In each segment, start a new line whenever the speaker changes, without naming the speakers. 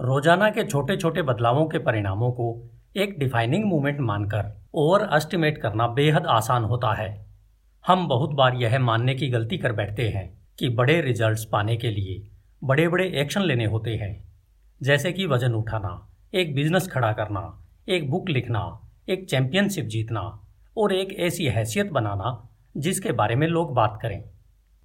रोज़ाना के छोटे छोटे बदलावों के परिणामों को एक डिफाइनिंग मूवमेंट मानकर ओवर एस्टिमेट करना बेहद आसान होता है। हम बहुत बार यह मानने की गलती कर बैठते हैं कि बड़े रिजल्ट्स पाने के लिए बड़े बड़े एक्शन लेने होते हैं। जैसे कि वज़न उठाना, एक बिज़नेस खड़ा करना, एक बुक लिखना, एक चैंपियनशिप जीतना और एक ऐसी हैसियत बनाना जिसके बारे में लोग बात करें।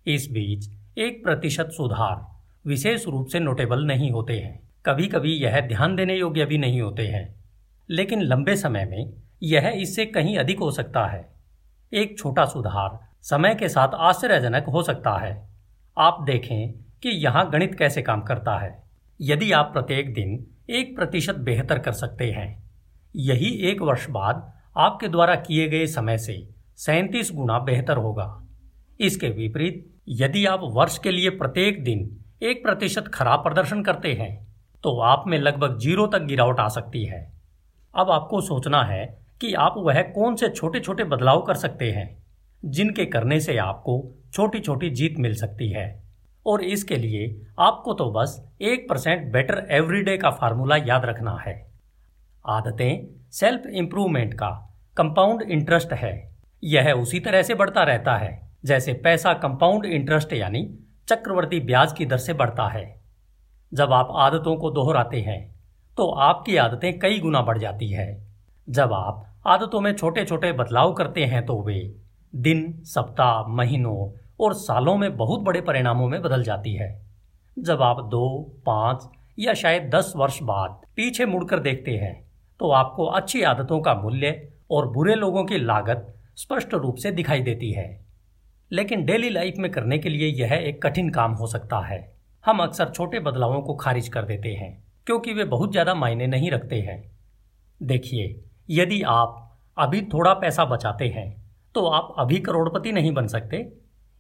इस बीच एक प्रतिशत सुधार विशेष रूप से नोटेबल नहीं होते हैं। कभी कभी यह ध्यान देने योग्य भी नहीं होते हैं। लेकिन लंबे समय में यह इससे कहीं अधिक हो सकता है। एक छोटा सुधार समय के साथ आश्चर्यजनक हो सकता है। आप देखें कि यहाँ गणित कैसे काम करता है। यदि आप प्रत्येक दिन एक प्रतिशत बेहतर कर सकते हैं, यही एक वर्ष बाद आपके द्वारा किए गए समय से सैंतीस गुना बेहतर होगा। इसके विपरीत, यदि आप वर्ष के लिए प्रत्येक दिन एक प्रतिशत खराब प्रदर्शन करते हैं तो आप में लगभग ज़ीरो तक गिरावट आ सकती है। अब आपको सोचना है कि आप वह कौन से छोटे छोटे बदलाव कर सकते हैं, जिनके करने से आपको छोटी छोटी जीत मिल सकती है। और इसके लिए आपको तो बस एक परसेंट बेटर एवरीडे का फार्मूला याद रखना है। आदतें सेल्फ इंप्रूवमेंट का कंपाउंड इंटरेस्ट है। यह उसी तरह से बढ़ता रहता है, जैसे पैसा कंपाउंड इंटरेस्ट यानी चक्रवर्ती ब्याज की दर से बढ़ता है। जब आप आदतों को दोहराते हैं तो आपकी आदतें कई गुना बढ़ जाती है। जब आप आदतों में छोटे छोटे बदलाव करते हैं तो वे दिन, सप्ताह, महीनों और सालों में बहुत बड़े परिणामों में बदल जाती है। जब आप दो, पाँच या शायद दस वर्ष बाद पीछे मुड़कर देखते हैं तो आपको अच्छी आदतों का मूल्य और बुरे लोगों की लागत स्पष्ट रूप से दिखाई देती है। लेकिन डेली लाइफ में करने के लिए यह एक कठिन काम हो सकता है। हम अक्सर छोटे बदलावों को खारिज कर देते हैं, क्योंकि वे बहुत ज़्यादा मायने नहीं रखते हैं। देखिए, यदि आप अभी थोड़ा पैसा बचाते हैं तो आप अभी करोड़पति नहीं बन सकते।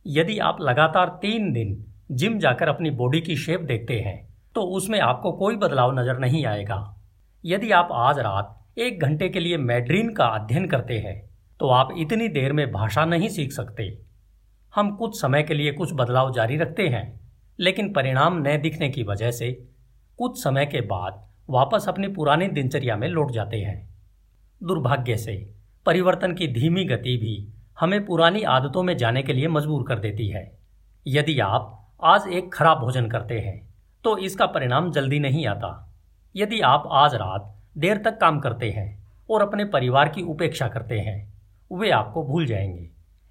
यदि आप लगातार तीन दिन जिम जाकर अपनी बॉडी की शेप देखते हैं तो उसमें आपको कोई बदलाव नज़र नहीं आएगा। यदि आप आज रात एक घंटे के लिए मैड्रीन का अध्ययन करते हैं तो आप इतनी देर में भाषा नहीं सीख सकते। हम कुछ समय के लिए कुछ बदलाव जारी रखते हैं। लेकिन परिणाम न दिखने की वजह से कुछ समय के बाद वापस अपनी पुरानी दिनचर्या में लौट जाते हैं। दुर्भाग्य से परिवर्तन की धीमी गति भी हमें पुरानी आदतों में जाने के लिए मजबूर कर देती है। यदि आप आज एक खराब भोजन करते हैं तो इसका परिणाम जल्दी नहीं आता। यदि आप आज रात देर तक काम करते हैं और अपने परिवार की उपेक्षा करते हैं, वे आपको भूल जाएँगे।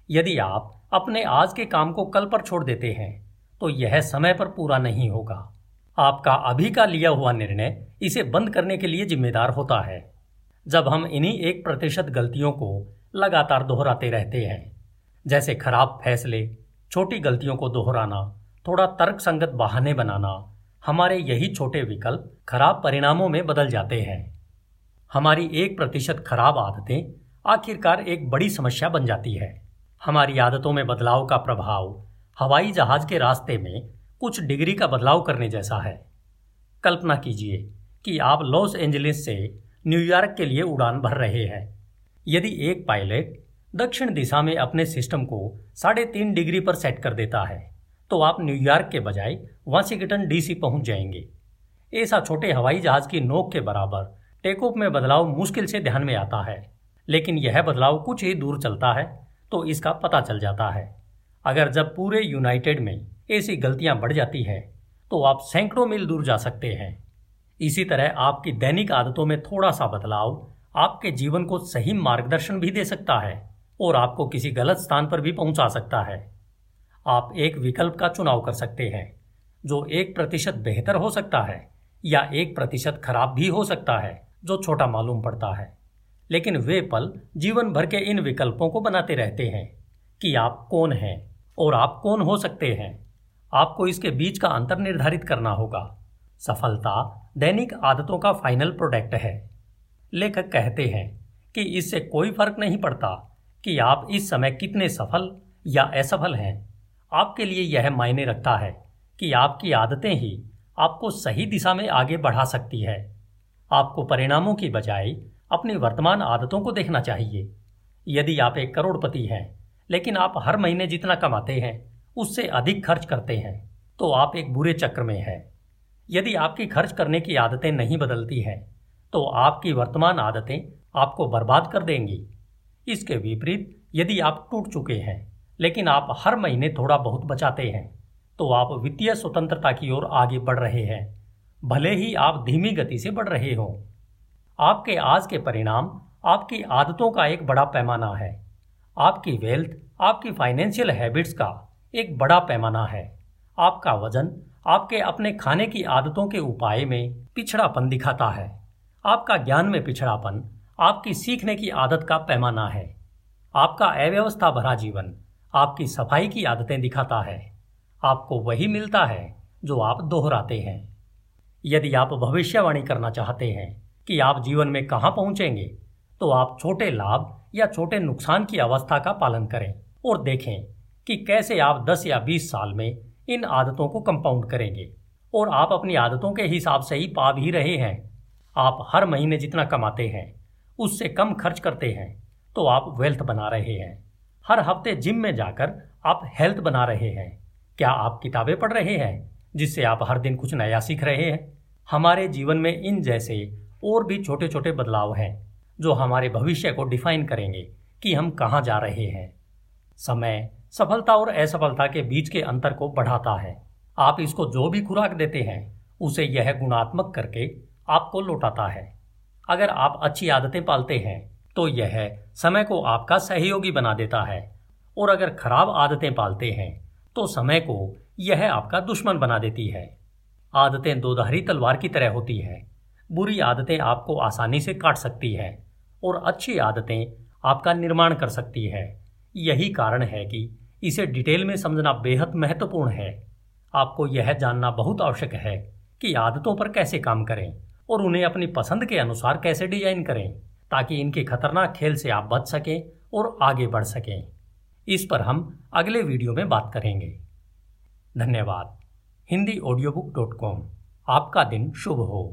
यदि आप अपने आज के काम को कल पर छोड़ देते हैं तो यह समय पर पूरा नहीं होगा। आपका अभी का लिया हुआ निर्णय इसे बंद करने के लिए जिम्मेदार होता है। जब हम इन्हीं एक प्रतिशत गलतियों को लगातार दोहराते रहते हैं, जैसे खराब फैसले, छोटी गलतियों को दोहराना, थोड़ा तर्क संगत बहाने बनाना, हमारे यही छोटे विकल्प खराब परिणामों में बदल जाते हैं। हमारी एक प्रतिशत खराब आदतें आखिरकार एक बड़ी समस्या बन जाती है। हमारी आदतों में बदलाव का प्रभाव हवाई जहाज़ के रास्ते में कुछ डिग्री का बदलाव करने जैसा है। कल्पना कीजिए कि आप लॉस एंजलिस से न्यूयॉर्क के लिए उड़ान भर रहे हैं। यदि एक पायलट दक्षिण दिशा में अपने सिस्टम को साढ़े तीन डिग्री पर सेट कर देता है तो आप न्यूयॉर्क के बजाय वाशिंगटन डीसी पहुँच जाएँगे। ऐसा छोटे हवाई जहाज़ की नोक के बराबर टेक ऑफ़ में बदलाव मुश्किल से ध्यान में आता है, लेकिन यह बदलाव कुछ ही दूर चलता है तो इसका पता चल जाता है। अगर जब पूरे यूनाइटेड में ऐसी गलतियाँ बढ़ जाती है तो आप सैकड़ों मील दूर जा सकते हैं। इसी तरह आपकी दैनिक आदतों में थोड़ा सा बदलाव आपके जीवन को सही मार्गदर्शन भी दे सकता है और आपको किसी गलत स्थान पर भी पहुँचा सकता है। आप एक विकल्प का चुनाव कर सकते हैं, जो एक प्रतिशत बेहतर हो सकता है या एक प्रतिशत खराब भी हो सकता है, जो छोटा मालूम पड़ता है। लेकिन वे पल जीवन भर के इन विकल्पों को बनाते रहते हैं कि आप कौन हैं। और आप कौन हो सकते हैं? आपको इसके बीच का अंतर निर्धारित करना होगा। सफलता दैनिक आदतों का फाइनल प्रोडक्ट है। लेखक कहते हैं कि इससे कोई फ़र्क नहीं पड़ता कि आप इस समय कितने सफल या असफल हैं। आपके लिए यह मायने रखता है कि आपकी आदतें ही आपको सही दिशा में आगे बढ़ा सकती है। आपको परिणामों की बजाय अपनी वर्तमान आदतों को देखना चाहिए। यदि आप एक करोड़पति हैं लेकिन आप हर महीने जितना कमाते हैं, उससे अधिक खर्च करते हैं। तो आप एक बुरे चक्र में हैं। यदि आपकी खर्च करने की आदतें नहीं बदलती हैं तो आपकी वर्तमान आदतें आपको बर्बाद कर देंगी। इसके विपरीत, यदि आप टूट चुके हैं, लेकिन आप हर महीने थोड़ा बहुत बचाते हैं तो आप वित्तीय स्वतंत्रता की ओर आगे बढ़ रहे हैं। भले ही आप धीमी गति से बढ़ रहे हों। आपके आज के परिणाम आपकी आदतों का एक बड़ा पैमाना है। आपकी वेल्थ आपकी फाइनेंशियल हैबिट्स का एक बड़ा पैमाना है। आपका वज़न आपके अपने खाने की आदतों के उपाय में पिछड़ापन दिखाता है। आपका ज्ञान में पिछड़ापन आपकी सीखने की आदत का पैमाना है। आपका अव्यवस्था भरा जीवन आपकी सफ़ाई की आदतें दिखाता है। आपको वही मिलता है जो आप दोहराते हैं। यदि आप भविष्यवाणी करना चाहते हैं कि आप जीवन में कहाँ पहुँचेंगे तो आप छोटे लाभ या छोटे नुकसान की अवस्था का पालन करें और देखें कि कैसे आप 10 या 20 साल में इन आदतों को कंपाउंड करेंगे। और आप अपनी आदतों के हिसाब से ही पा भी रहे हैं। आप हर महीने जितना कमाते हैं, उससे कम खर्च करते हैं तो आप वेल्थ बना रहे हैं। हर हफ़्ते जिम में जाकर आप हेल्थ बना रहे हैं। क्या आप किताबें पढ़ रहे हैं, जिससे आप हर दिन कुछ नया सीख रहे हैं? हमारे जीवन में इन जैसे और भी छोटे छोटे बदलाव हैं। जो हमारे भविष्य को डिफाइन करेंगे कि हम कहाँ जा रहे हैं। समय सफलता और असफलता के बीच के अंतर को बढ़ाता है। आप इसको जो भी खुराक देते हैं, उसे यह गुणात्मक करके आपको लौटाता है। अगर आप अच्छी आदतें पालते हैं तो यह समय को आपका सहयोगी बना देता है। और अगर खराब आदतें पालते हैं तो समय को यह आपका दुश्मन बना देती है। आदतें दोधारी तलवार की तरह होती है। बुरी आदतें आपको आसानी से काट सकती है। और अच्छी आदतें आपका निर्माण कर सकती है। यही कारण है कि इसे डिटेल में समझना बेहद महत्वपूर्ण है। आपको यह जानना बहुत आवश्यक है कि आदतों पर कैसे काम करें और उन्हें अपनी पसंद के अनुसार कैसे डिज़ाइन करें ताकि इनके खतरनाक खेल से आप बच सकें और आगे बढ़ सकें। इस पर हम अगले वीडियो में बात करेंगे। धन्यवाद। Hindi audio book dot com आपका दिन शुभ हो।